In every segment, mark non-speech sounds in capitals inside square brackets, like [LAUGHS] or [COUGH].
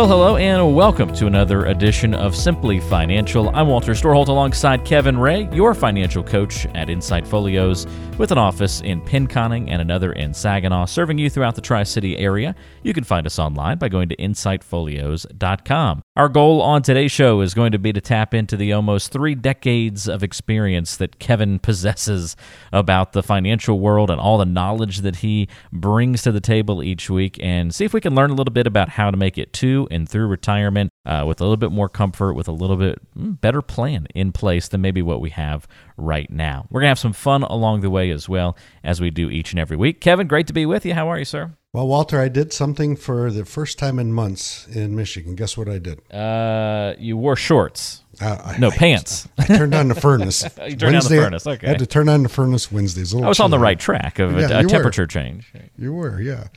Well, hello and welcome to another edition of Simply Financial. I'm Walter Storholt alongside Kevin Ray, your financial coach at Insight Folios, with an office in Pinconning and another in Saginaw, serving you throughout the Tri City area. You can find us online by going to insightfolios.com. Our goal on today's show is going to be to tap into the almost three decades of experience that Kevin [LAUGHS] possesses about the financial world and all the knowledge that he brings to the table each week and see if we can learn a little bit about how to make it to and through retirement uh, with a little bit more comfort, with a little bit mm, better plan in place than maybe what we have right now. We're going to have some fun along the way as well as we do each and every week. Kevin, great to be with you. How are you, sir? Well, Walter, I did something for the first time in months in Michigan. Guess what I did? Uh, you wore shorts. Uh, no I, pants. I, I, turned on the [LAUGHS] furnace. you turned Wednesday, on the furnace. Okay. I had to turn on the furnace Wednesdays. I was on the right track of yeah, a, a temperature were. change. You were, yeah.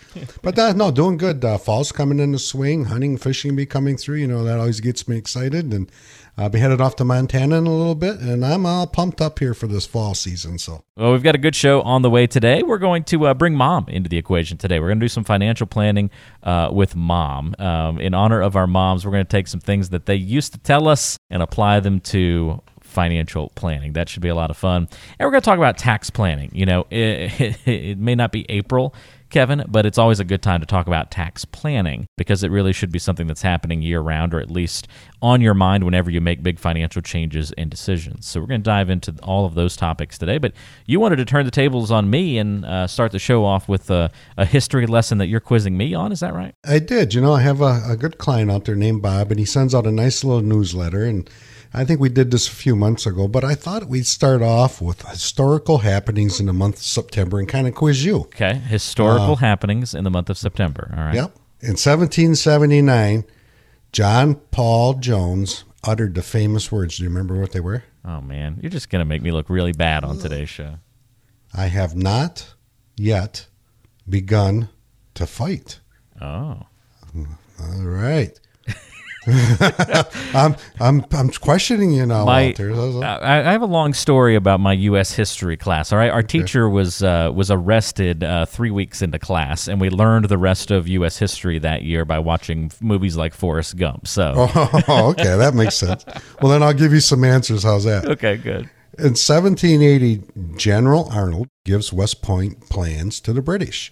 but uh, no, doing good. Uh, fall's coming in the swing. Hunting, fishing be coming through. You know that always gets me excited, and I'll be headed off to Montana in a little bit, and I'm all pumped up here for this fall season. So, well, we've got a good show on the way today. We're going to uh, bring mom into the equation today. We're going to do some financial planning uh, with mom. Um, in honor of our moms, we're going to take some things that they used to tell us and apply them to financial planning. That should be a lot of fun. And we're going to talk about tax planning. You know, [LAUGHS] it, it, it may not be April Kevin, but it's always a good time to talk about tax planning because it really should be something that's happening year round or at least on your mind whenever you make big financial changes and decisions. So we're going to dive into all of those topics today. But you wanted to turn the tables on me and uh, start the show off with a, a, history lesson that you're quizzing me on. Is that right? I did. You know, I have a, a good client out there named Bob, and he sends out a nice little newsletter and I think we did this a few months ago, but I thought we'd start off with historical happenings in the month of September and kind of quiz you. Okay, historical uh, happenings in the month of September. All right. Yep. In 1779, John Paul Jones uttered the famous words. Do you remember what they were? Oh man, you're just gonna make me look really bad on today's show. I have not yet begun to fight. Oh. All right. [LAUGHS] I'm I'm I'm questioning you now, my, Walter. I, I, have a long story about my U.S. history class. All right, our okay. teacher was uh, was arrested uh, three weeks into class, and we learned the rest of U.S. history that year by watching movies like Forrest Gump. So, [LAUGHS] oh, okay, that makes sense. Well, then I'll give you some answers. How's that? Okay, good. In 1780, General Arnold gives West Point plans to the British.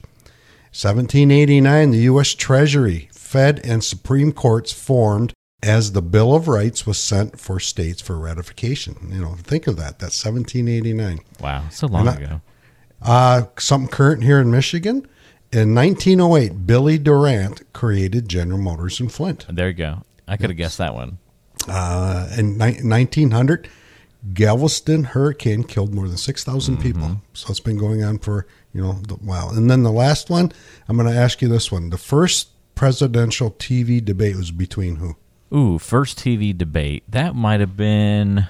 1789, the U.S. Treasury Fed and Supreme Courts formed as the Bill of Rights was sent for states for ratification. You know, think of that. That's 1789. Wow, so long I, ago. Uh, something current here in Michigan. In 1908, Billy Durant created General Motors in Flint. There you go. I could have guessed that one. Uh, in ni- 1900, Galveston hurricane killed more than 6,000 mm-hmm. people. So it's been going on for, you know, a while. And then the last one, I'm going to ask you this one. The first presidential TV debate was between who? Ooh, first TV debate. That might have been.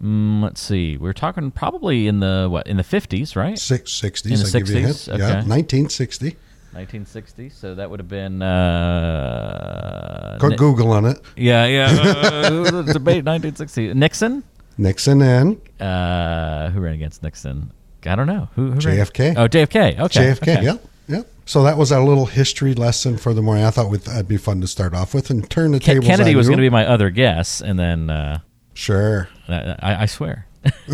Mm, let's see. We are talking probably in the what in the fifties, right? Six sixties. In the sixties. Okay. Yeah, nineteen sixty. 1960. So that would have been. Uh, Quick Google on it. Yeah, yeah. Uh, [LAUGHS] debate 1960. Nixon. Nixon and uh, who ran against Nixon? I don't know. Who, who JFK. Ran? Oh, JFK. Okay. JFK. Okay. Yeah. So that was our little history lesson for the morning. I thought that'd be fun to start off with and turn the K- tables. Kennedy was going to be my other guess, and then uh, sure, I, I swear. [LAUGHS]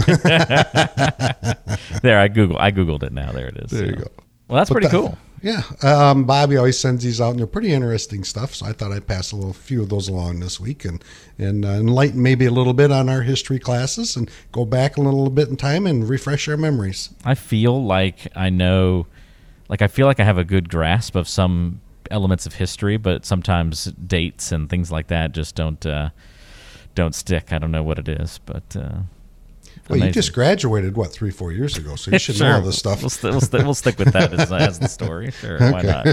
there, I Google. I googled it now. There it is. There you go. Well, that's but pretty cool. Yeah, um, Bobby always sends these out, and they're pretty interesting stuff. So I thought I'd pass a little few of those along this week and and uh, enlighten maybe a little bit on our history classes and go back a little bit in time and refresh our memories. I feel like I know like I feel like I have a good grasp of some elements of history, but sometimes dates and things like that just don't uh, don't stick. I don't know what it is, but uh, Well, you just graduated what three, four years ago, so you [LAUGHS] should sure. know all this stuff. We'll, st- we'll, st- we'll stick with that as, as the story. [LAUGHS] Sure, why not?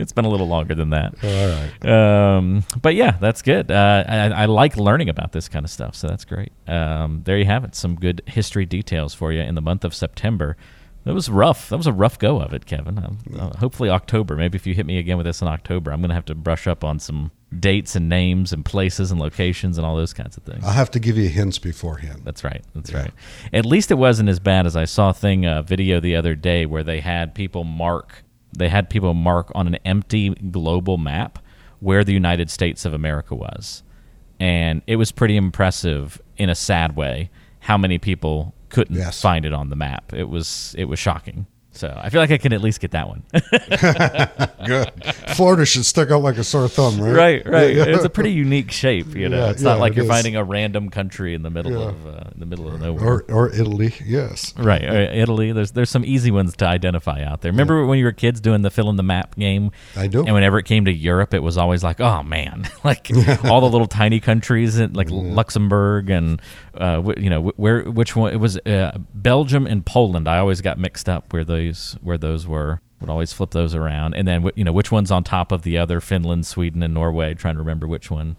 It's been a little longer than that. all right. Um, but yeah, that's good. Uh, I, I like learning about this kind of stuff, so that's great. Um, there you have it. Some good history details for you in the month of September. That was rough. That was a rough go of it, Kevin. Um, uh, hopefully October. Maybe if you hit me again with this in October, I'm going to have to brush up on some dates and names and places and locations and all those kinds of things. I'll have to give you hints beforehand. That's right. That's right. At least it wasn't as bad as I saw a thing uh, video the other day where they had people mark they had people mark on an empty global map where the United States of America was. And it was pretty impressive in a sad way how many people couldn't Yes. find it on the map. It was it was shocking. So I feel like I can at least get that one. [LAUGHS] Good. Florida should stick out like a sore thumb, right? right, right. [LAUGHS] Yeah. It's a pretty unique shape, you know. Yeah, it's not yeah, like it you're is. finding a random country in the middle Yeah. of uh, in the middle of nowhere. Or, or Italy, yes. Right, Italy. There's there's some easy ones to identify out there. Remember when you were kids doing the fill in the map game? I do. And whenever it came to Europe, it was always like, oh man, [LAUGHS] like all the little tiny countries, in, like Luxembourg and uh, wh- you know wh- where which one it was uh, Belgium and Poland. I always got mixed up where those where those were. Would always flip those around, and then wh- you know which one's on top of the other. Finland, Sweden, and Norway. Trying to remember which one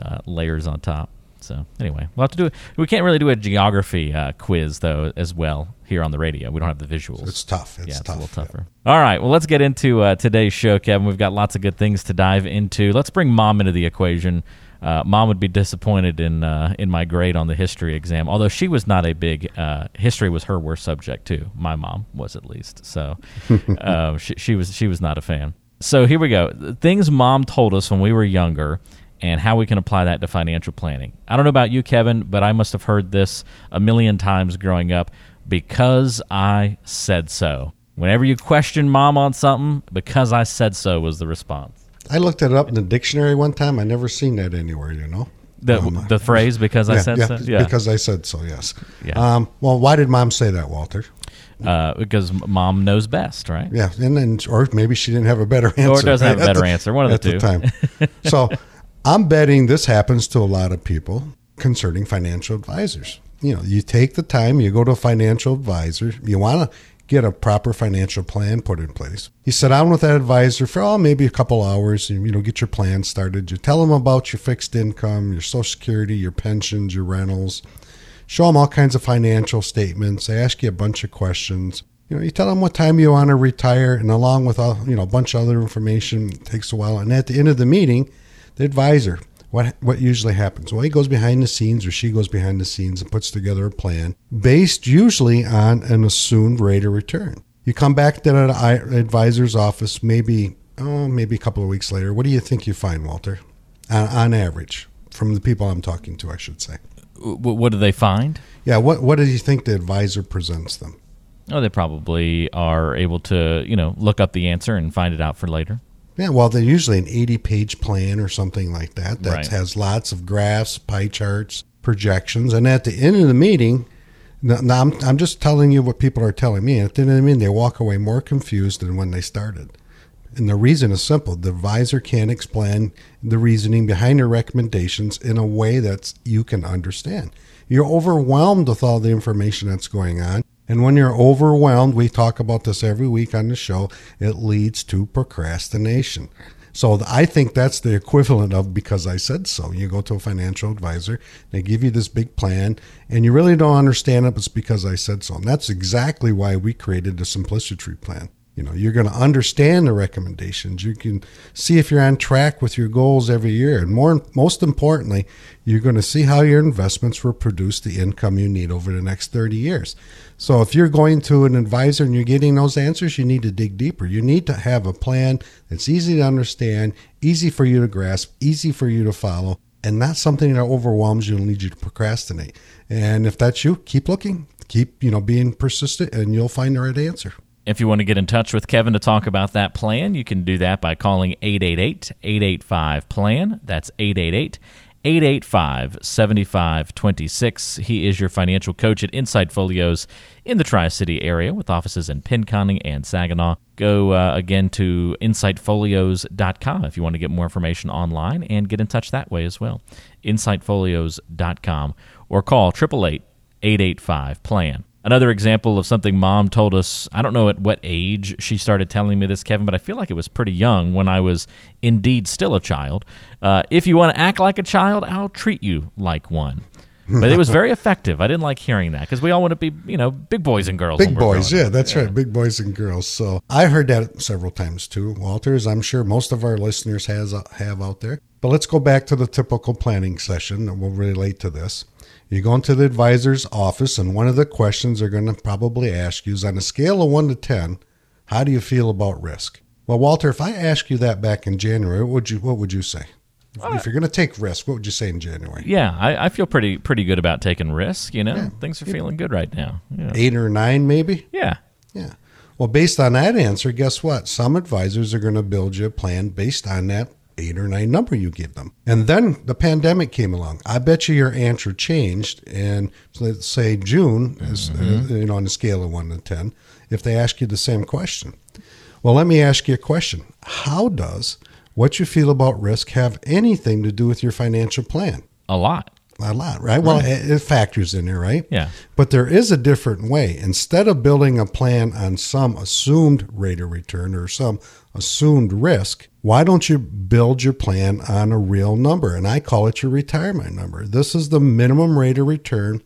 uh, layers on top. So anyway, we'll have to do it. We can't really do a geography uh, quiz though, as well here on the radio. We don't have the visuals. It's tough. It's yeah, it's tough. a little tougher. All right, well, let's get into uh, today's show, Kevin. We've got lots of good things to dive into. Let's bring mom into the equation. Uh, mom would be disappointed in uh, in my grade on the history exam, although she was not a big uh, history was her worst subject too. My mom was at least, so [LAUGHS] uh, she, she was she was not a fan. So here we go. Things mom told us when we were younger and how we can apply that to financial planning. I don't know about you, Kevin, but I must have heard this a million times growing up because I said so. Whenever you question mom on something, because I said so was the response. I looked it up in the dictionary one time. I never seen that anywhere, you know? The, Um, the phrase because I yeah, said yeah, so? Yeah. Because I said so, yes. Yeah. Um, well, why did mom say that, Walter? uh, because mom knows best, right? Yeah, and then, or maybe she didn't have a better answer. Or doesn't have a better the- answer, one of the two. time. [LAUGHS] so, I'm betting this happens to a lot of people concerning financial advisors. You know, you take the time, you go to a financial advisor, you want to get a proper financial plan put in place. You sit down with that advisor for oh maybe a couple hours, and you know get your plan started. You tell them about your fixed income, your Social Security, your pensions, your rentals show them all kinds of financial statements. They ask you a bunch of questions. You know, you tell them what time you want to retire, and along with all, you know a bunch of other information, it takes a while. And at the end of the meeting, the advisor, what what usually happens? Well, he goes behind the scenes, or she goes behind the scenes and puts together a plan based usually on an assumed rate of return. You come back to i- advisor's office, maybe oh, maybe a couple of weeks later. What do you think you find, Walter? On, on average, from the people I'm talking to, I should say. W- what do they find? Yeah, what what do you think the advisor presents them? Oh, they probably are able to, you know, look up the answer and find it out for later. Yeah, well, they're usually an 80 page plan or something like that that Right. has lots of graphs, pie charts, projections. And at the end of the meeting, now I'm, I'm just telling you what people are telling me. At the end of the meeting, they walk away more confused than when they started. And the reason is simple the advisor can't explain the reasoning behind their recommendations in a way that you can understand. You're overwhelmed with all the information that's going on. And when you're overwhelmed, we talk about this every week on the show, it leads to procrastination. So I think that's the equivalent of because I said so. You go to a financial advisor, they give you this big plan, and you really don't understand it, but it's because I said so. And that's exactly why we created the Simplicity Plan. You know, you're going to understand the recommendations. You can see if you're on track with your goals every year, and more, most importantly, you're going to see how your investments will produce the income you need over the next 30 years. So, if you're going to an advisor and you're getting those answers, you need to dig deeper. You need to have a plan that's easy to understand, easy for you to grasp, easy for you to follow, and not something that overwhelms you and leads you to procrastinate. And if that's you, keep looking, keep you know being persistent, and you'll find the right answer. If you want to get in touch with Kevin to talk about that plan, you can do that by calling 888 885 PLAN. That's 888 885 7526. He is your financial coach at Insight Folios in the Tri City area with offices in Pinconning and Saginaw. Go uh, again to insightfolios.com if you want to get more information online and get in touch that way as well. Insightfolios.com or call 888 885 plan. Another example of something mom told us, I don't know at what age she started telling me this, Kevin, but I feel like it was pretty young when I was indeed still a child. Uh, if you want to act like a child, I'll treat you like one. But it was very [LAUGHS] effective. I didn't like hearing that because we all want to be, you know, big boys and girls. Big boys, yeah, that's yeah. right. Big boys and girls. So I heard that several times too, Walters. I'm sure most of our listeners has have out there. But let's go back to the typical planning session and we'll relate to this. You go into the advisor's office, and one of the questions they're going to probably ask you is on a scale of 1 to 10, how do you feel about risk? Well, Walter, if I asked you that back in January, what would you, what would you say? if you're going to take risk, what would you say in January? Yeah, I, I feel pretty pretty good about taking risk. You know, yeah. things are feeling good right now. Yeah. Eight or nine, maybe. Yeah, yeah. Well, based on that answer, guess what? Some advisors are going to build you a plan based on that eight or nine number you give them. And then the pandemic came along. I bet you your answer changed. And let's say June is, mm-hmm. uh, you know, on a scale of one to 10, if they ask you the same question. Well, let me ask you a question. How does what you feel about risk have anything to do with your financial plan? A lot. A lot, right? Well, it, it, factors in there, right? Yeah. But there is a different way. Instead of building a plan on some assumed rate of return or some assumed risk, why don't you build your plan on a real number? And I call it your retirement number. This is the minimum rate of return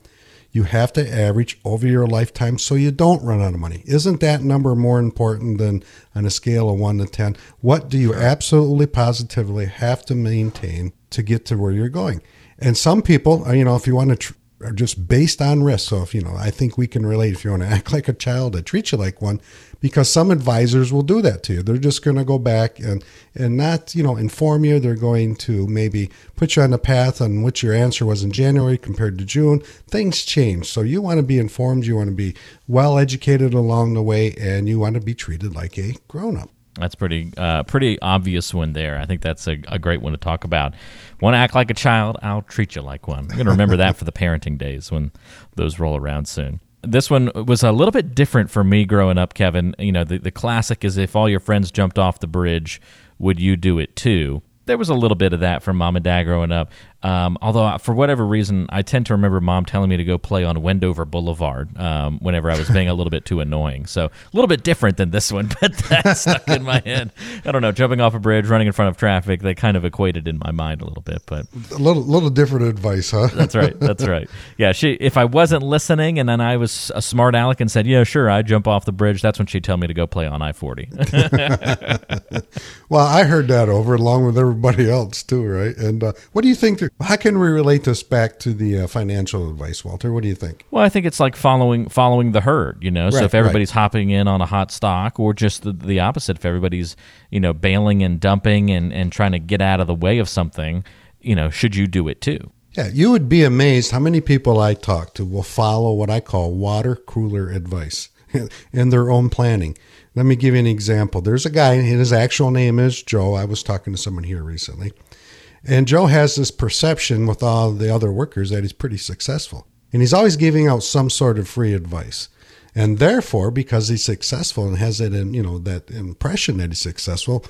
you have to average over your lifetime so you don't run out of money. Isn't that number more important than on a scale of 1 to 10? What do you absolutely positively have to maintain to get to where you're going? And some people, uh, you know, if you want to tr- are just based on risk. So if you know, I think we can relate. If you want to act [LAUGHS] like a child, I treat you like one, because some advisors will do that to you. They're just going to go back and and not you know inform you. They're going to maybe put you on the path on which your answer was in January compared to June. Things change, so you want to be informed. You want to be well educated along the way, and you want to be treated like a grown up. That's pretty uh, pretty obvious one there. I think that's a, a great one to talk about. Want to act like a child? I'll treat you like one. I'm going to remember that for the parenting days when those roll around soon. This one was a little bit different for me growing up, Kevin. You know, the, the classic is if all your friends jumped off the bridge, would you do it too? There was a little bit of that from mom and dad growing up. Um, although for whatever reason, I tend to remember mom telling me to go play on Wendover Boulevard um, whenever I was being a little bit too annoying. So a little bit different than this one, [LAUGHS] but that stuck in my head. I don't know, jumping off a bridge, running in front of traffic, they kind of equated in my mind a little bit. But a little, little different advice, huh? that's right. That's right. [LAUGHS] Yeah, she. If I wasn't listening, and then I was a smart aleck and said, "Yeah, sure, I jump off the bridge," that's when she'd tell me to go play on I forty. [LAUGHS] well, I heard that over along with everybody else too, right? And uh, what do you think? How can we relate? relate this back to the uh, financial advice, Walter? What do you think? Well, I think it's like following following the herd. You know, right, so if everybody's right. hopping in on a hot stock, or just the, the opposite, if everybody's you know bailing and dumping and and trying to get out of the way of something, you know, should you do it too? Yeah, you would be amazed how many people I talk to will follow what I call water cooler advice [LAUGHS] in their own planning. Let me give you an example. There's a guy, his actual name is Joe. I was talking to someone here recently. And Joe has this perception with all the other workers that he's pretty successful. And he's always giving out some sort of free advice. And therefore, because he's successful and has that, you know, that impression that he's successful,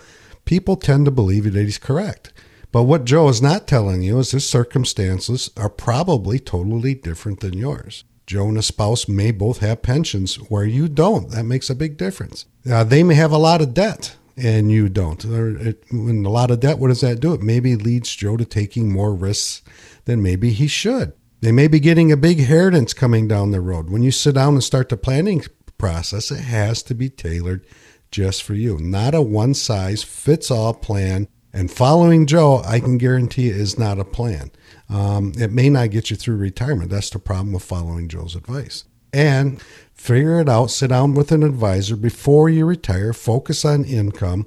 people tend to believe that he's correct. But what Joe is not telling you is his circumstances are probably totally different than yours. Joe and his spouse may both have pensions where you don't. That makes a big difference. Uh, they may have a lot of debt and you don't. When a lot of debt, what does that do? It maybe leads Joe to taking more risks than maybe he should. They may be getting a big inheritance coming down the road. When you sit down and start the planning process, it has to be tailored just for you, not a one size fits all plan. And following Joe, I can guarantee is not a plan. Um, it may not get you through retirement. That's the problem with following Joe's advice. And Figure it out. Sit down with an advisor before you retire. Focus on income.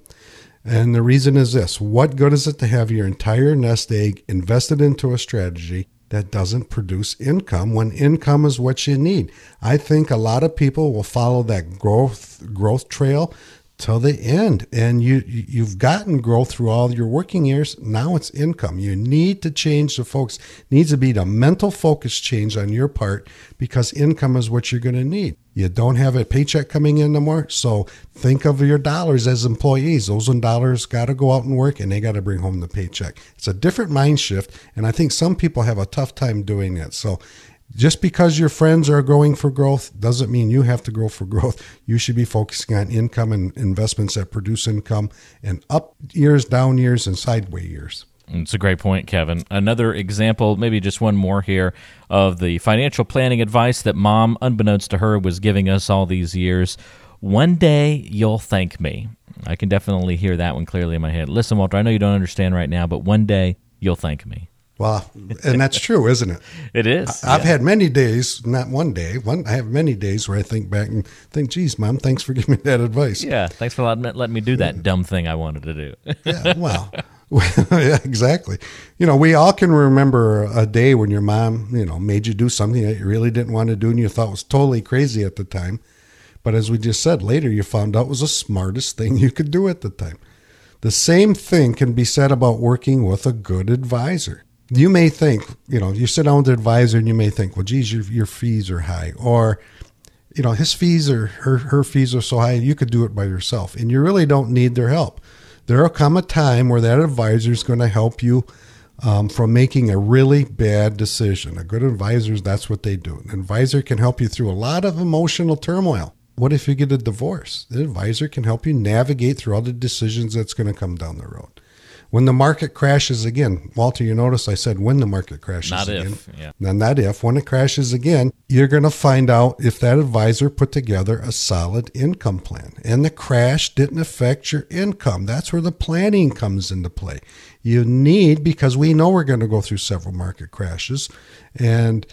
And the reason is this what good is it to have your entire nest egg invested into a strategy that doesn't produce income when income is what you need? I think a lot of people will follow that growth growth trail till the end. And you you've gotten growth through all your working years. Now it's income. You need to change the focus. Needs to be the mental focus change on your part because income is what you're going to need. You don't have a paycheck coming in no more. So think of your dollars as employees. Those dollars got to go out and work and they got to bring home the paycheck. It's a different mind shift and i think some people have a tough time doing it so Just because your friends are growing for growth doesn't mean you have to grow for growth. You should be focusing on income and investments that produce income and up years, down years, and sideways years. It's a great point, Kevin. Another example, maybe just one more here, of the financial planning advice that mom, unbeknownst to her, was giving us all these years. One day you'll thank me. I can definitely hear that one clearly in my head. Listen, Walter, I know you don't understand right now, but one day you'll thank me. Well, and that's true, isn't it? [LAUGHS] It is. I've yeah. had many days, not one day. One, I have many days where I think back and think, "Geez, mom, thanks for [LAUGHS] giving me that advice." Yeah, thanks for letting, me do that dumb thing I wanted to do. [LAUGHS] yeah, well, yeah, exactly. You know, we all can remember a day when your mom, you know, made you do something that you really didn't want to do and you thought was totally crazy at the time. But as we just said, later you found out was the smartest thing you could do at the time. The same thing can be said about working with a good advisor you may think, you know, you sit down with an advisor and you may think, well, geez, your, your fees are high. Or, you know, his fees are, her, her fees are so high, you could do it by yourself. And you really don't need their help. There will come a time where that advisor is going to help you um, from making a really bad decision. A good advisor, that's what they do. An advisor can help you through a lot of emotional turmoil. What if you get a divorce? The advisor can help you navigate through all the decisions that's going to come down the road. When the market crashes again, Walter, you notice I said when the market crashes not again. If, yeah. Then not if. When it crashes again, you're going to find out if that advisor put together a solid income plan. And the crash didn't affect your income. That's where the planning comes into play. You need, because we know we're going to go through several market crashes and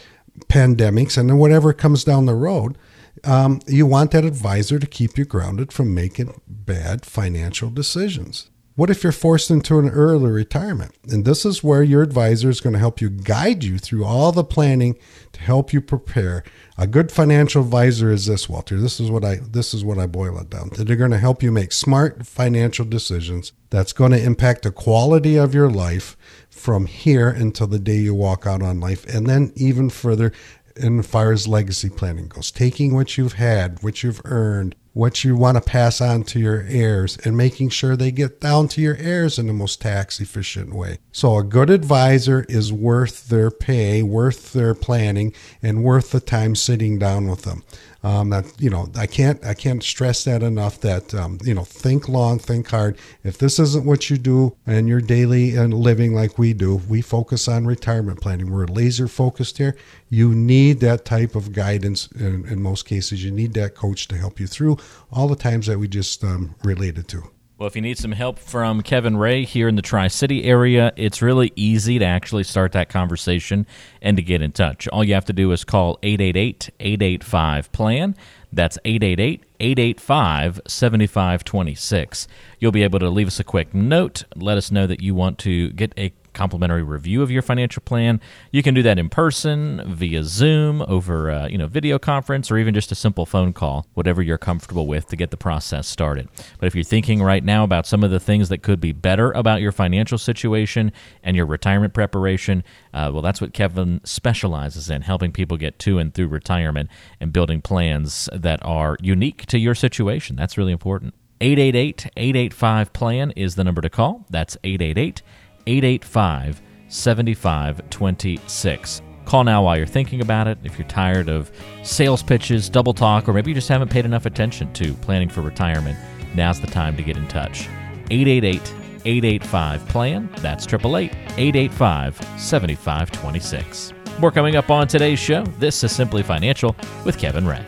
pandemics and then whatever comes down the road. Um, you want that advisor to keep you grounded from making bad financial decisions. What if you're forced into an early retirement? And this is where your advisor is going to help you guide you through all the planning to help you prepare. A good financial advisor is this, Walter. This is what I this is what I boil it down to. They're going to help you make smart financial decisions that's going to impact the quality of your life from here until the day you walk out on life and then even further in far as legacy planning goes, taking what you've had, what you've earned, what you want to pass on to your heirs and making sure they get down to your heirs in the most tax efficient way. So a good advisor is worth their pay, worth their planning, and worth the time sitting down with them. Um, that you know, I can't I can't stress that enough. That um, you know, think long, think hard. If this isn't what you do in your daily and living like we do, we focus on retirement planning. We're laser focused here. You need that type of guidance. In, in most cases, you need that coach to help you through all the times that we just um, related to. Well, if you need some help from Kevin Ray here in the Tri City area, it's really easy to actually start that conversation and to get in touch. All you have to do is call 888 885 PLAN. That's 888 885 7526. You'll be able to leave us a quick note, let us know that you want to get a complimentary review of your financial plan. You can do that in person, via Zoom, over uh, you know video conference, or even just a simple phone call, whatever you're comfortable with to get the process started. But if you're thinking right now about some of the things that could be better about your financial situation and your retirement preparation, uh, well, that's what Kevin specializes in, helping people get to and through retirement and building plans that are unique to your situation. That's really important. 888 885 PLAN is the number to call. That's 888 885 7526. Call now while you're thinking about it. If you're tired of sales pitches, double talk, or maybe you just haven't paid enough attention to planning for retirement, now's the time to get in touch. 888 885 PLAN. That's 888 885 7526. More coming up on today's show. This is Simply Financial with Kevin Ray.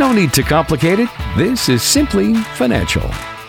No need to complicate it. This is Simply Financial.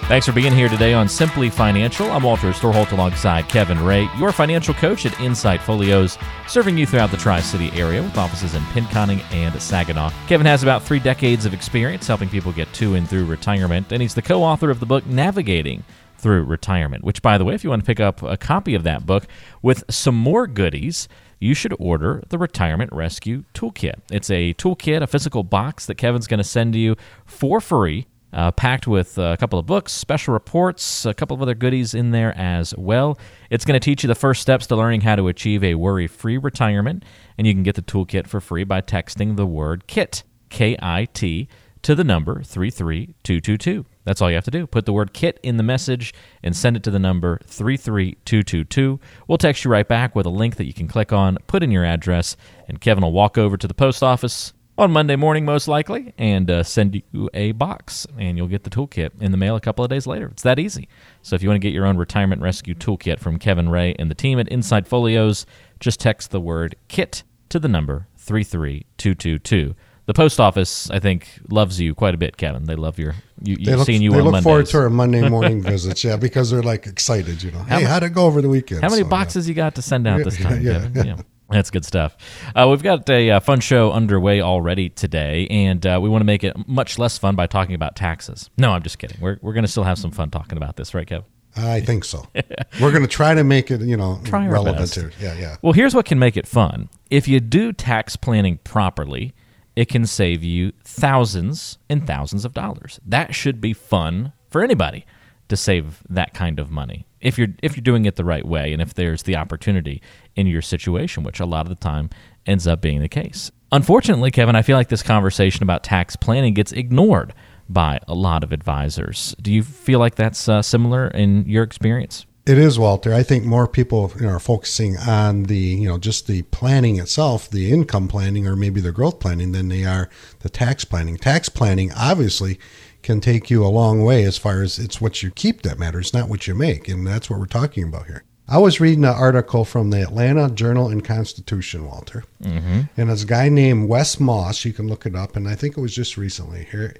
Thanks for being here today on Simply Financial. I'm Walter Storholt alongside Kevin Ray, your financial coach at Insight Folios, serving you throughout the Tri City area with offices in Pinconning and Saginaw. Kevin has about three decades of experience helping people get to and through retirement, and he's the co author of the book Navigating Through Retirement, which, by the way, if you want to pick up a copy of that book with some more goodies, you should order the Retirement Rescue Toolkit. It's a toolkit, a physical box that Kevin's going to send to you for free. Uh, packed with a couple of books, special reports, a couple of other goodies in there as well. It's going to teach you the first steps to learning how to achieve a worry free retirement, and you can get the toolkit for free by texting the word KIT, K I T, to the number 33222. That's all you have to do. Put the word kit in the message and send it to the number 33222. We'll text you right back with a link that you can click on, put in your address, and Kevin will walk over to the post office on Monday morning, most likely, and uh, send you a box, and you'll get the toolkit in the mail a couple of days later. It's that easy. So if you want to get your own retirement rescue toolkit from Kevin Ray and the team at Insight Folios, just text the word KIT to the number 33222 the post office, I think, loves you quite a bit, Kevin. They love your you, you look, seeing you. They on look Mondays. forward to our Monday [LAUGHS] morning visits, yeah, because they're like excited. You know, hey, how'd it go over the weekend? How many So, boxes you got to send out this time, Yeah, Kevin? Yeah. That's good stuff. Uh, we've got a uh, fun show underway already today, and uh, we want to make it much less fun by talking about taxes. No, I'm just kidding. We're, we're going to still have some fun talking about this, right, Kevin? I think so. [LAUGHS] We're going to try to make it, you know, Try relevant best. here. Yeah, yeah. Well, here's what can make it fun. If you do tax planning properly, it can save you thousands and thousands of dollars. That should be fun for anybody to save that kind of money. If you're if you're doing it the right way and if there's the opportunity in your situation, which a lot of the time ends up being the case. Unfortunately, Kevin, I feel like this conversation about tax planning gets ignored by a lot of advisors. Do you feel like that's uh, similar in your experience? It is, Walter. I think more people you know, are focusing on the, you know, just the planning itself, the income planning or maybe the growth planning than they are the tax planning. Tax planning obviously can take you a long way as far as it's what you keep that matters, not what you make. And that's what we're talking about here. I was reading an article from the Atlanta Journal and Constitution, Walter. Mm-hmm. And it's a guy named Wes Moss. You can look it up. And I think it was just recently here.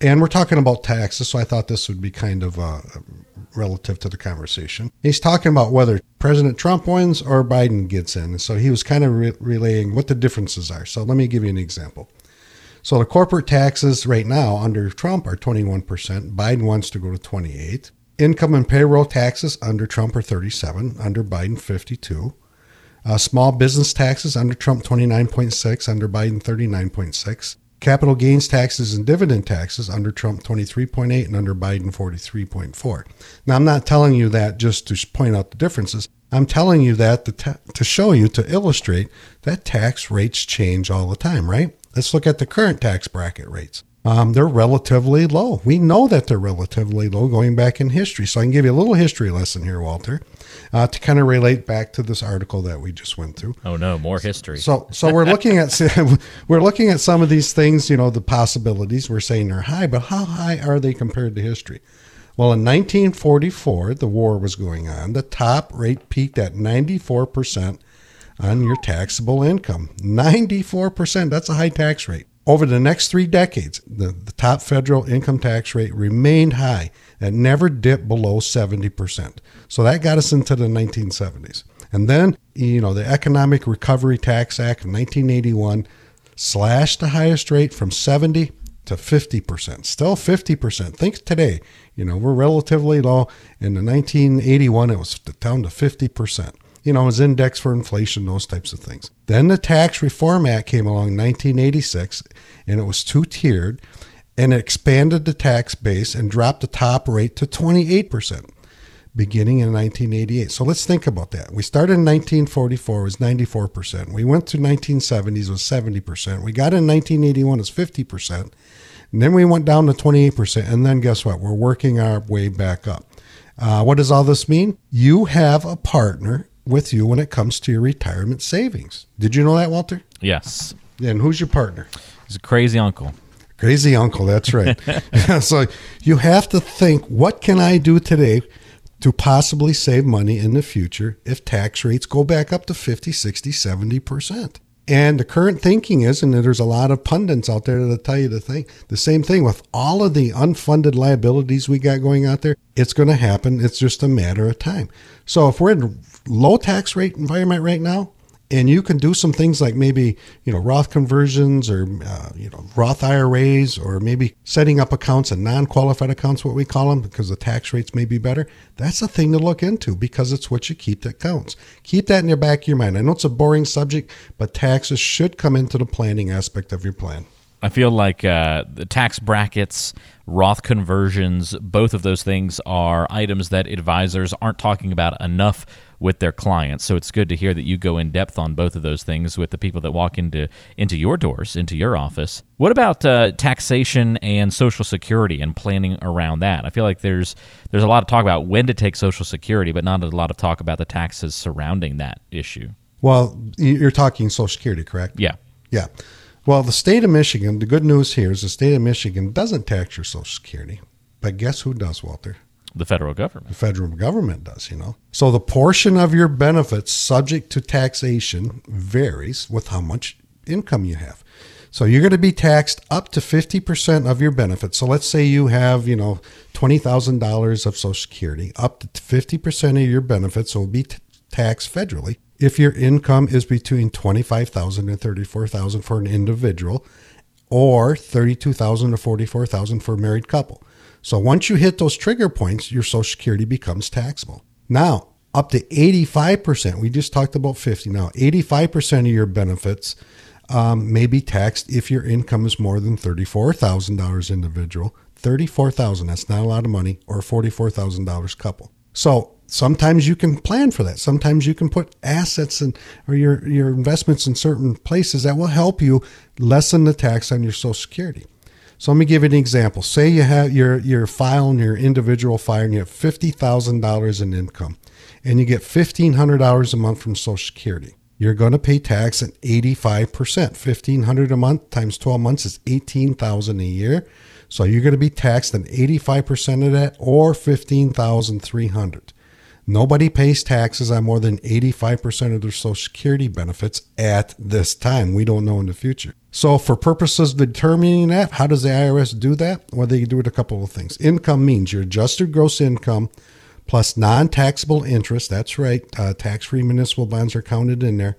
And we're talking about taxes, so I thought this would be kind of uh, relative to the conversation. He's talking about whether President Trump wins or Biden gets in. So he was kind of re- relaying what the differences are. So let me give you an example. So the corporate taxes right now under Trump are 21%. Biden wants to go to 28. Income and payroll taxes under Trump are 37, under Biden 52. Uh, small business taxes under Trump 29.6, under Biden 39.6. Capital gains taxes and dividend taxes under Trump 23.8 and under Biden 43.4. Now, I'm not telling you that just to point out the differences. I'm telling you that to, to show you, to illustrate that tax rates change all the time, right? Let's look at the current tax bracket rates. Um, they're relatively low. We know that they're relatively low going back in history. So I can give you a little history lesson here, Walter, uh, to kind of relate back to this article that we just went through. Oh no, more history. So, so we're looking at [LAUGHS] we're looking at some of these things. You know, the possibilities we're saying are high, but how high are they compared to history? Well, in 1944, the war was going on. The top rate peaked at 94 percent on your taxable income. 94 percent. That's a high tax rate. Over the next three decades, the, the top federal income tax rate remained high and never dipped below 70%. So that got us into the 1970s. And then, you know, the Economic Recovery Tax Act of 1981 slashed the highest rate from 70 to 50%. Still 50%. Think today, you know, we're relatively low. In the 1981, it was down to 50% you know, as index for inflation, those types of things. Then the Tax Reform Act came along in 1986, and it was two tiered, and it expanded the tax base and dropped the top rate to 28%, beginning in 1988. So let's think about that. We started in 1944, it was 94%. We went to 1970s, it was 70%. We got in 1981, it was 50%. And then we went down to 28%. And then guess what? We're working our way back up. Uh, what does all this mean? You have a partner with you when it comes to your retirement savings. Did you know that, Walter? yes, And who's your partner? he's a crazy uncle. Crazy uncle, that's right. [LAUGHS] [LAUGHS] so you have to think what can I do today to possibly save money in the future if tax rates go back up to 50, 60, 70%. And the current thinking is, and there's a lot of pundits out there that tell you the thing, the same thing with all of the unfunded liabilities we got going out there, it's going to happen. It's just a matter of time. So if we're in low tax rate environment right now, and you can do some things like maybe you know Roth conversions or uh, you know Roth IRAs or maybe setting up accounts and non-qualified accounts, what we call them, because the tax rates may be better. That's a thing to look into because it's what you keep that counts. Keep that in your back of your mind. I know it's a boring subject, but taxes should come into the planning aspect of your plan. I feel like uh, the tax brackets, Roth conversions, both of those things are items that advisors aren't talking about enough with their clients. So it's good to hear that you go in depth on both of those things with the people that walk into into your doors, into your office. What about uh, taxation and Social Security and planning around that? I feel like there's there's a lot of talk about when to take Social Security, but not a lot of talk about the taxes surrounding that issue. Well, you're talking Social Security, correct? Yeah. Yeah. Well, the state of Michigan, the good news here is the state of Michigan doesn't tax your Social Security. But guess who does, Walter? The federal government. The federal government does, you know. So the portion of your benefits subject to taxation varies with how much income you have. So you're going to be taxed up to 50% of your benefits. So let's say you have, you know, $20,000 of Social Security. Up to 50% of your benefits will be t- taxed federally if your income is between 25,000 and 34,000 for an individual or 32,000 to 44,000 for a married couple. So once you hit those trigger points, your Social Security becomes taxable. Now, up to 85%, we just talked about 50 now, 85% of your benefits um, may be taxed if your income is more than $34,000 individual, 34,000, that's not a lot of money, or $44,000 couple. So sometimes you can plan for that. Sometimes you can put assets and or your your investments in certain places that will help you lessen the tax on your Social Security. So let me give you an example. Say you have your your file and your individual file and you have fifty thousand dollars in income, and you get fifteen hundred dollars a month from Social Security. You're going to pay tax at eighty five percent. Fifteen hundred a month times twelve months is eighteen thousand a year. So you're going to be taxed at eighty five percent of that, or fifteen thousand three hundred. Nobody pays taxes on more than 85% of their Social Security benefits at this time. We don't know in the future. So, for purposes of determining that, how does the IRS do that? Well, they do it a couple of things. Income means your adjusted gross income plus non taxable interest. That's right. Uh, tax free municipal bonds are counted in there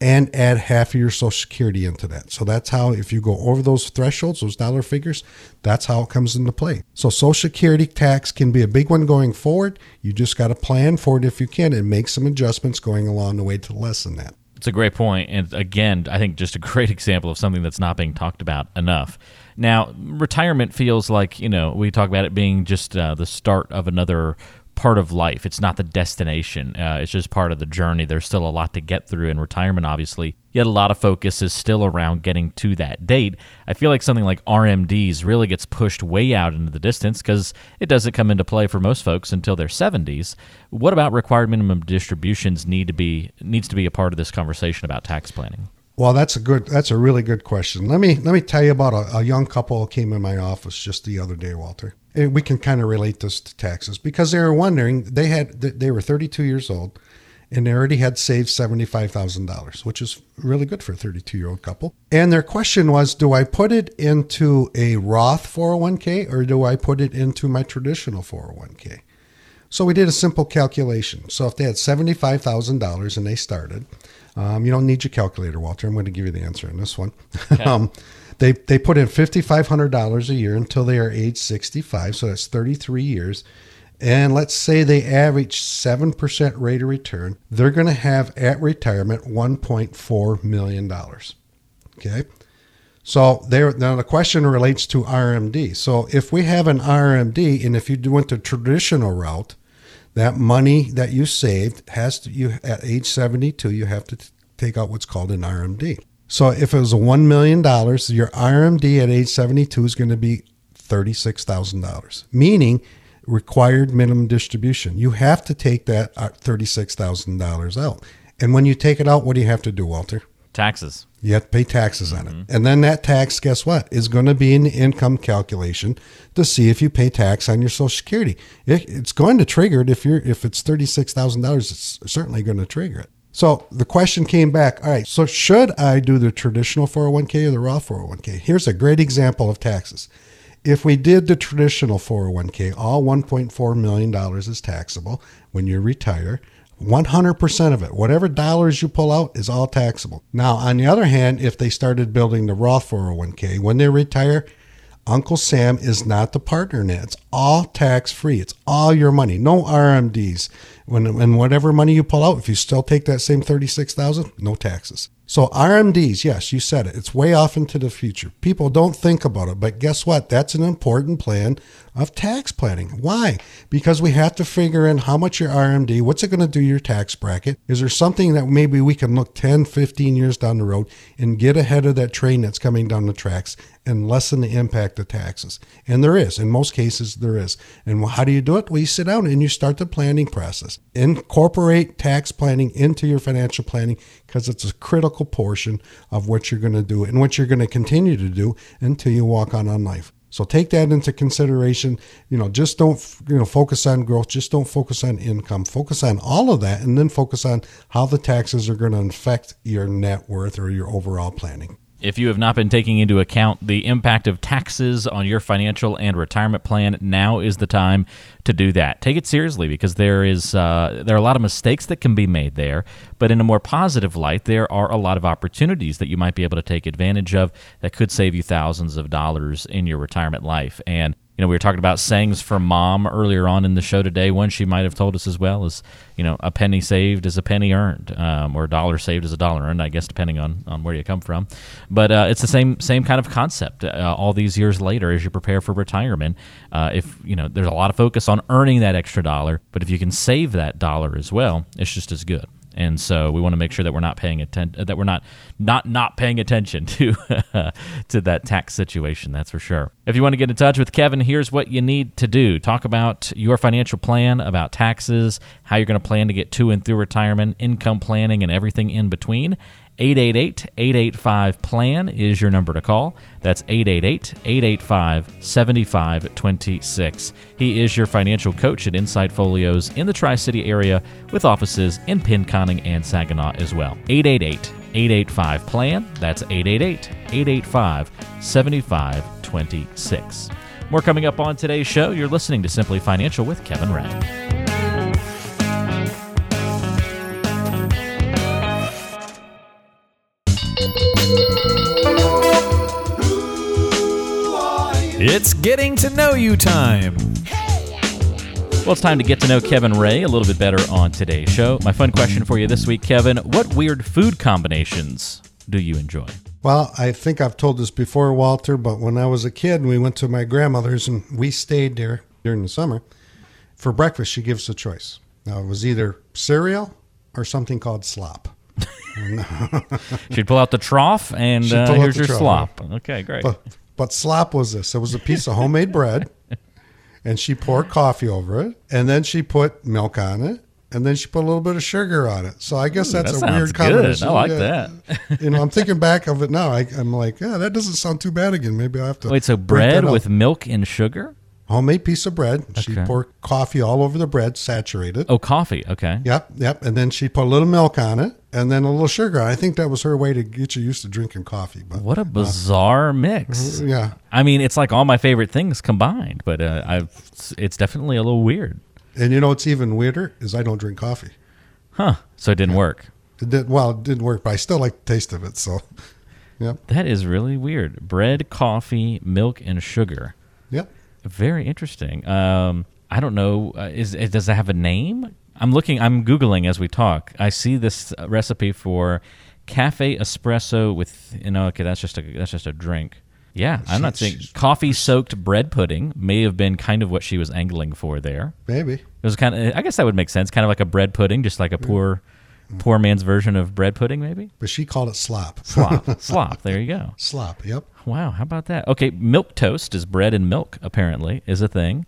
and add half of your Social Security into that. So that's how, if you go over those thresholds, those dollar figures, that's how it comes into play. So Social Security tax can be a big one going forward. You just got to plan for it if you can and make some adjustments going along the way to lessen that. It's a great point, and again, I think just a great [LAUGHS] example of something that's not being talked about enough. Now, retirement feels like you know we talk about it being just uh, the start of another part of life. It's not the destination. Uh, it's just part of the journey. There's still a lot to get through in retirement, obviously. Yet a lot of focus is still around getting to that date. I feel like something like RMDs really gets pushed way out into the distance because it doesn't come into play for most folks until their 70s. What about required minimum distributions need to be needs to be a part of this conversation about tax planning? Well, that's a good. That's a really good question. Let me let me tell you about a, a young couple came in my office just the other day, Walter. And we can kind of relate this to taxes because they were wondering. They had they were 32 years old, and they already had saved seventy five thousand dollars, which is really good for a 32 year old couple. And their question was, do I put it into a Roth 401k or do I put it into my traditional 401k? So we did a simple calculation. So if they had seventy five thousand dollars and they started um, you don't need your calculator, Walter. I'm going to give you the answer in this one. Okay. [LAUGHS] um, they they put in fifty five hundred dollars a year until they are age sixty five, so that's thirty three years. And let's say they average seven percent rate of return, they're going to have at retirement one point four million dollars. Okay. So there now the question relates to RMD. So if we have an RMD, and if you went the traditional route, that money that you saved has to you at age 72 you have to t- take out what's called an RMD. So if it was a 1 million dollars, your RMD at age 72 is going to be $36,000, meaning required minimum distribution. You have to take that uh, $36,000 out. And when you take it out, what do you have to do, Walter? Taxes. You have to pay taxes on it. Mm-hmm. And then that tax, guess what, is going to be in the income calculation to see if you pay tax on your Social Security. It, it's going to trigger it if you're if it's thirty six thousand dollars. It's certainly going to trigger it. So the question came back. All right. So should I do the traditional 401k or the Roth 401k? Here's a great example of taxes. If we did the traditional 401k, all $1.4 million is taxable when you retire. 100% of it, whatever dollars you pull out, is all taxable. Now, on the other hand, if they started building the Roth 401k, when they retire, Uncle Sam is not the partner in it. It's all tax free. It's all your money. No RMDs. When and whatever money you pull out, if you still take that same thirty six thousand, no taxes. So RMDs, yes, you said it. It's way off into the future. People don't think about it, but guess what? That's an important plan of tax planning. Why? Because we have to figure in how much your RMD, what's it going to do your tax bracket? Is there something that maybe we can look 10, 15 years down the road and get ahead of that train that's coming down the tracks and lessen the impact of taxes? And there is. In most cases, there is. And how do you do it? Well, you sit down and you start the planning process. Incorporate tax planning into your financial planning because it's a critical portion of what you're going to do and what you're going to continue to do until you walk on on life. So take that into consideration. You know, just don't you know focus on growth. Just don't focus on income. Focus on all of that, and then focus on how the taxes are going to affect your net worth or your overall planning. If you have not been taking into account the impact of taxes on your financial and retirement plan, now is the time to do that. Take it seriously because there is uh, there are a lot of mistakes that can be made there, but in a more positive light, there are a lot of opportunities that you might be able to take advantage of that could save you thousands of dollars in your retirement life. And know, we were talking about sayings from mom earlier on in the show today. One she might have told us as well is, you know, a penny saved is a penny earned, um, or a dollar saved is a dollar earned. I guess depending on, on where you come from, but uh, it's the same same kind of concept. Uh, all these years later, as you prepare for retirement, uh, if you know, there's a lot of focus on earning that extra dollar, but if you can save that dollar as well, it's just as good and so we want to make sure that we're not paying attention uh, that we're not not not paying attention [LAUGHS] to to that tax situation that's for sure. If you want to get in touch with kevin here's what you need to do. Talk about your financial plan about taxes how you're going to plan to get to and through retirement income planning and everything in between 888 885 PLAN is your number to call. That's 888 885 7526. He is your financial coach at Insight Folios in the Tri City area with offices in Pinconning and Saginaw as well. 888 885 PLAN. That's 888 885 7526. More coming up on today's show. You're listening to Simply Financial with Kevin Ray. It's getting to know you time. Well, it's time to get to know Kevin Ray a little bit better on today's show. My fun question for you this week, Kevin what weird food combinations do you enjoy? Well, I think I've told this before, Walter, but when I was a kid, we went to my grandmother's and we stayed there during the summer. For breakfast, she gives a choice. Now, it was either cereal or something called slop. [LAUGHS] She'd pull out the trough and uh, here's your trough, slop. Okay, great. But, but slop was this. It was a piece of homemade bread, and she poured coffee over it, and then she put milk on it, and then she put a little bit of sugar on it. So I guess that's that a weird combination. I like yeah. that. you know, I'm thinking back of it now. I, am like, yeah, that doesn't sound too bad again. Maybe I have to wait. So bread with milk and sugar homemade piece of bread. Okay. She poured coffee all over the bread, saturated. Oh, coffee. Okay. Yep, yep. And then she put a little milk on it, and then a little sugar. I think that was her way to get you used to drinking coffee. But what a bizarre uh, mix. Yeah. I mean, it's like all my favorite things combined, but uh, I've it's definitely a little weird. And you know what's even weirder is I don't drink coffee. Huh. So it didn't yeah. work. It did well. It didn't work, but I still like the taste of it. So. [LAUGHS] Yep. That is really weird. Bread, coffee, milk, and sugar. Yep. Very interesting. Um, I don't know. Uh, is it, does it have a name? I'm looking. I'm googling as we talk. I see this recipe for cafe espresso with you know. Okay, that's just a that's just a drink. Yeah, I'm not saying coffee soaked bread pudding may have been kind of what she was angling for there. Maybe it was kind of. I guess that would make sense. Kind of like a bread pudding, just like a poor poor man's version of bread pudding, maybe. But she called it slop. Slop, [LAUGHS] slop. There you go. Slop. Yep. Wow, how about that? Okay, milk toast is bread and milk. Apparently, is a thing.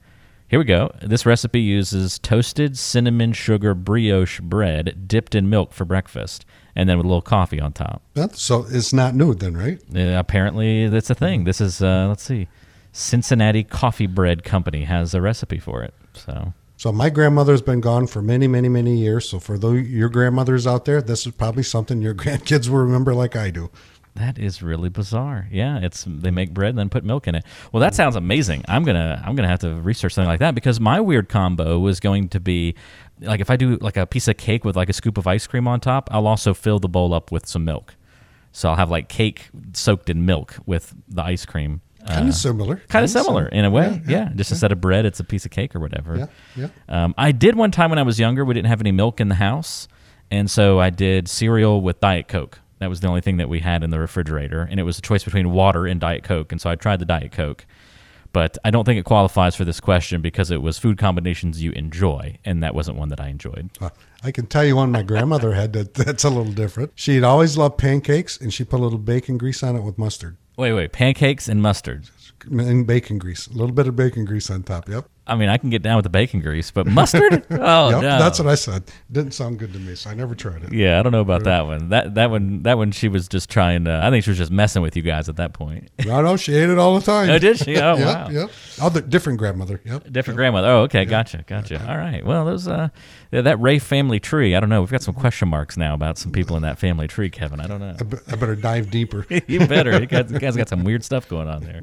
Here we go. This recipe uses toasted cinnamon sugar brioche bread dipped in milk for breakfast, and then with a little coffee on top. so it's not new then, right? Uh, apparently, that's a thing. This is uh, let's see, Cincinnati Coffee Bread Company has a recipe for it. So so my grandmother's been gone for many, many, many years. So for the, your grandmothers out there, this is probably something your [LAUGHS] grandkids will remember like I do. That is really bizarre. Yeah, it's they make bread and then put milk in it. Well, that sounds amazing. I'm gonna I'm gonna have to research something like that because my weird combo was going to be like if I do like a piece of cake with like a scoop of ice cream on top, I'll also fill the bowl up with some milk. So I'll have like cake soaked in milk with the ice cream Kind of similar. Kind of similar in a way. Yeah. Just instead of bread, it's a piece of cake or whatever. Yeah, yeah. Um, I did one time when I was younger. We didn't have any milk in the house, and so I did cereal with Diet Coke. That was the only thing that we had in the refrigerator, and it was a choice between water and Diet Coke. And so I tried the Diet Coke, but I don't think it qualifies for this question because it was food combinations you enjoy, and that wasn't one that I enjoyed. Uh, I can tell you one my grandmother had that that's a little different. She'd always loved pancakes, and she put a little bacon grease on it with mustard. Wait, wait, pancakes and mustard. And bacon grease, a little bit of bacon grease on top. Yep. I mean, I can get down with the bacon grease, but mustard? [LAUGHS] Oh, yep, no. that's what I said. Didn't sound good to me, so I never tried it. Yeah, I don't know about that one. That that one that one she was just trying to I think she was just messing with you guys at that point. No, no, she ate it all the time. Oh, did she? [LAUGHS] Oh, yep, wow. Yep. Other different grandmother. Yep. Different grandmother. Oh, okay, gotcha, gotcha. All right. Well, those uh, yeah, that Ray family tree. I don't know. We've got some question marks now about some people in that family tree, Kevin. I don't know. I, be- I better dive deeper. [LAUGHS] you better. You guys, you guys got some weird stuff going on there.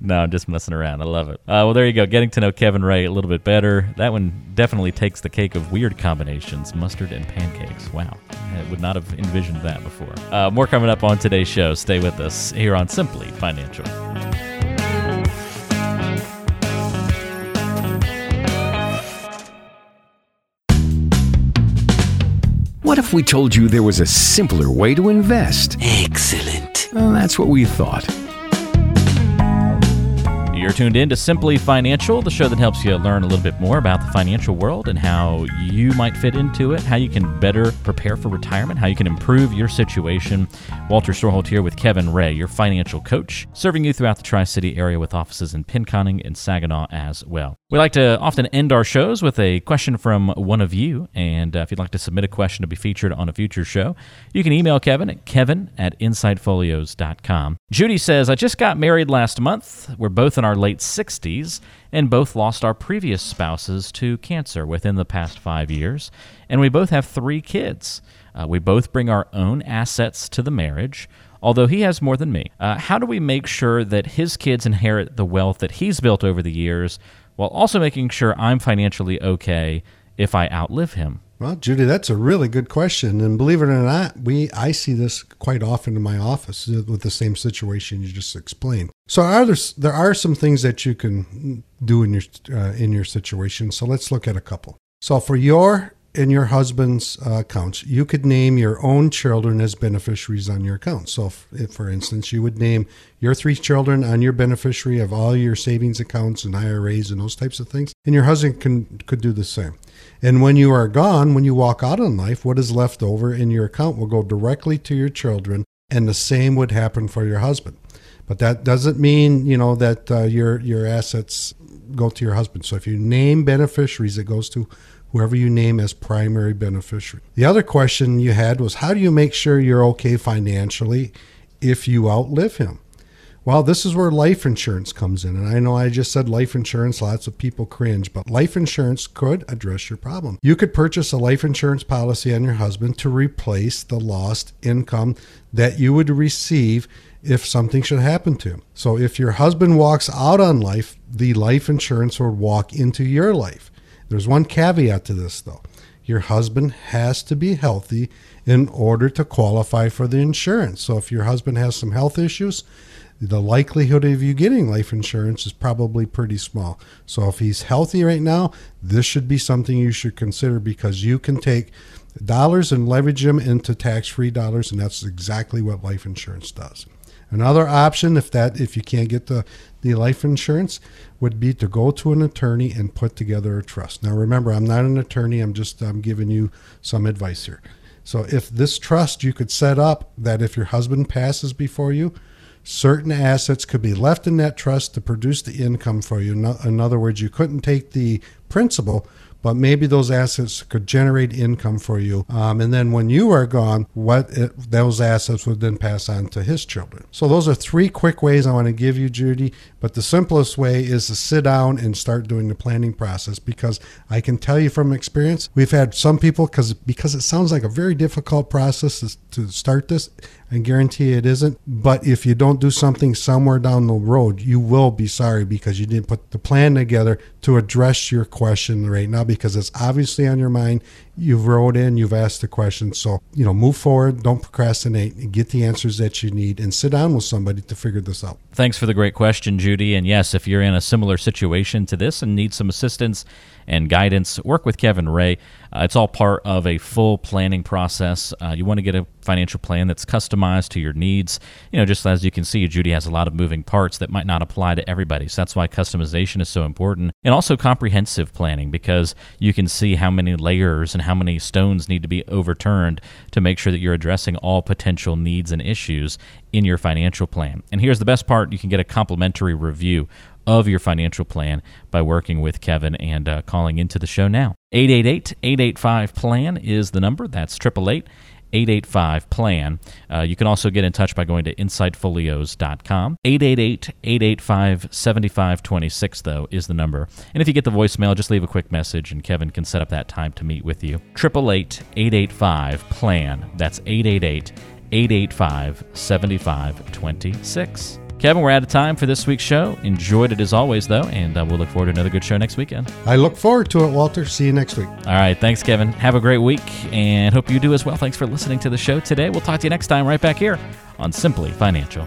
No, I'm just messing around. I love it. Uh, well, there you go. Getting to know Kevin Ray a little bit better. That one definitely takes the cake of weird combinations: mustard and pancakes. Wow, I would not have envisioned that before. Uh, more coming up on today's show. Stay with us here on Simply Financial. What if we told you there was a simpler way to invest? Excellent. Well, that's what we thought. You're tuned in to Simply Financial, the show that helps you learn a little bit more about the financial world and how you might fit into it, how you can better prepare for retirement, how you can improve your situation. Walter Storholt here with Kevin Ray, your financial coach, serving you throughout the Tri City area with offices in Pinconning and Saginaw as well. We like to often end our shows with a question from one of you. And uh, if you'd like to submit a question to be featured on a future show, you can email Kevin at kevin at insightfolios.com. Judy says, I just got married last month. We're both in our late 60s and both lost our previous spouses to cancer within the past five years. And we both have three kids. Uh, we both bring our own assets to the marriage although he has more than me. Uh, how do we make sure that his kids inherit the wealth that he's built over the years while also making sure I'm financially okay if I outlive him? Well, Judy, that's a really good question, and believe it or not, we I see this quite often in my office with the same situation you just explained. So, are there there are some things that you can do in your uh, in your situation? So, let's look at a couple. So, for your in your husband's uh, accounts, you could name your own children as beneficiaries on your account. So, if, if, for instance, you would name your three children on your beneficiary of all your savings accounts and IRAs and those types of things, and your husband can could do the same. And when you are gone, when you walk out in life, what is left over in your account will go directly to your children, and the same would happen for your husband. But that doesn't mean you know that uh, your your assets go to your husband. So if you name beneficiaries, it goes to whoever you name as primary beneficiary. The other question you had was how do you make sure you're okay financially if you outlive him? Well, this is where life insurance comes in. And I know I just said life insurance, lots of people cringe, but life insurance could address your problem. You could purchase a life insurance policy on your husband to replace the lost income that you would receive if something should happen to him. So if your husband walks out on life, the life insurance would walk into your life. There's one caveat to this, though. Your husband has to be healthy in order to qualify for the insurance. So if your husband has some health issues, the likelihood of you getting life insurance is probably pretty small. So if he's healthy right now, this should be something you should consider because you can take dollars and leverage them into tax-free dollars and that's exactly what life insurance does. Another option if that if you can't get the the life insurance would be to go to an attorney and put together a trust. Now remember, I'm not an attorney, I'm just I'm giving you some advice here. So if this trust you could set up that if your husband passes before you, certain assets could be left in that trust to produce the income for you. In other words, you couldn't take the principal, but maybe those assets could generate income for you. Um, and then when you are gone, what it, those assets would then pass on to his children. So those are three quick ways I want to give you, Judy. But the simplest way is to sit down and start doing the planning process because I can tell you from experience, we've had some people because because it sounds like a very difficult process to, to start this. I guarantee it isn't. But if you don't do something somewhere down the road, you will be sorry because you didn't put the plan together to address your question right now because it's obviously on your mind you've wrote in, you've asked the question. So, you know, move forward, don't procrastinate, get the answers that you need, and sit down with somebody to figure this out. Thanks for the great question, Judy. And yes, if you're in a similar situation to this and need some assistance and guidance, work with Kevin Ray. Uh, it's all part of a full planning process. Uh, you want to get a financial plan that's customized to your needs. You know, just as you can see, Judy has a lot of moving parts that might not apply to everybody. So that's why customization is so important. And also comprehensive planning because you can see how many layers and how many stones need to be overturned to make sure that you're addressing all potential needs and issues in your financial plan. And here's the best part you can get a complimentary review of your financial plan by working with Kevin and uh, calling into the show now. 888 885 PLAN is the number. That's 888 885 PLAN. Uh, you can also get in touch by going to insightfolios.com. 888 885 7526, though, is the number. And if you get the voicemail, just leave a quick message and Kevin can set up that time to meet with you. 888 885 PLAN. That's 888 885 7526. Kevin, we're out of time for this week's show. Enjoyed it as always, though, and uh, we'll look forward to another good show next weekend. I look forward to it, Walter. See you next week. All right. Thanks, Kevin. Have a great week, and hope you do as well. Thanks for listening to the show today. We'll talk to you next time right back here on Simply Financial.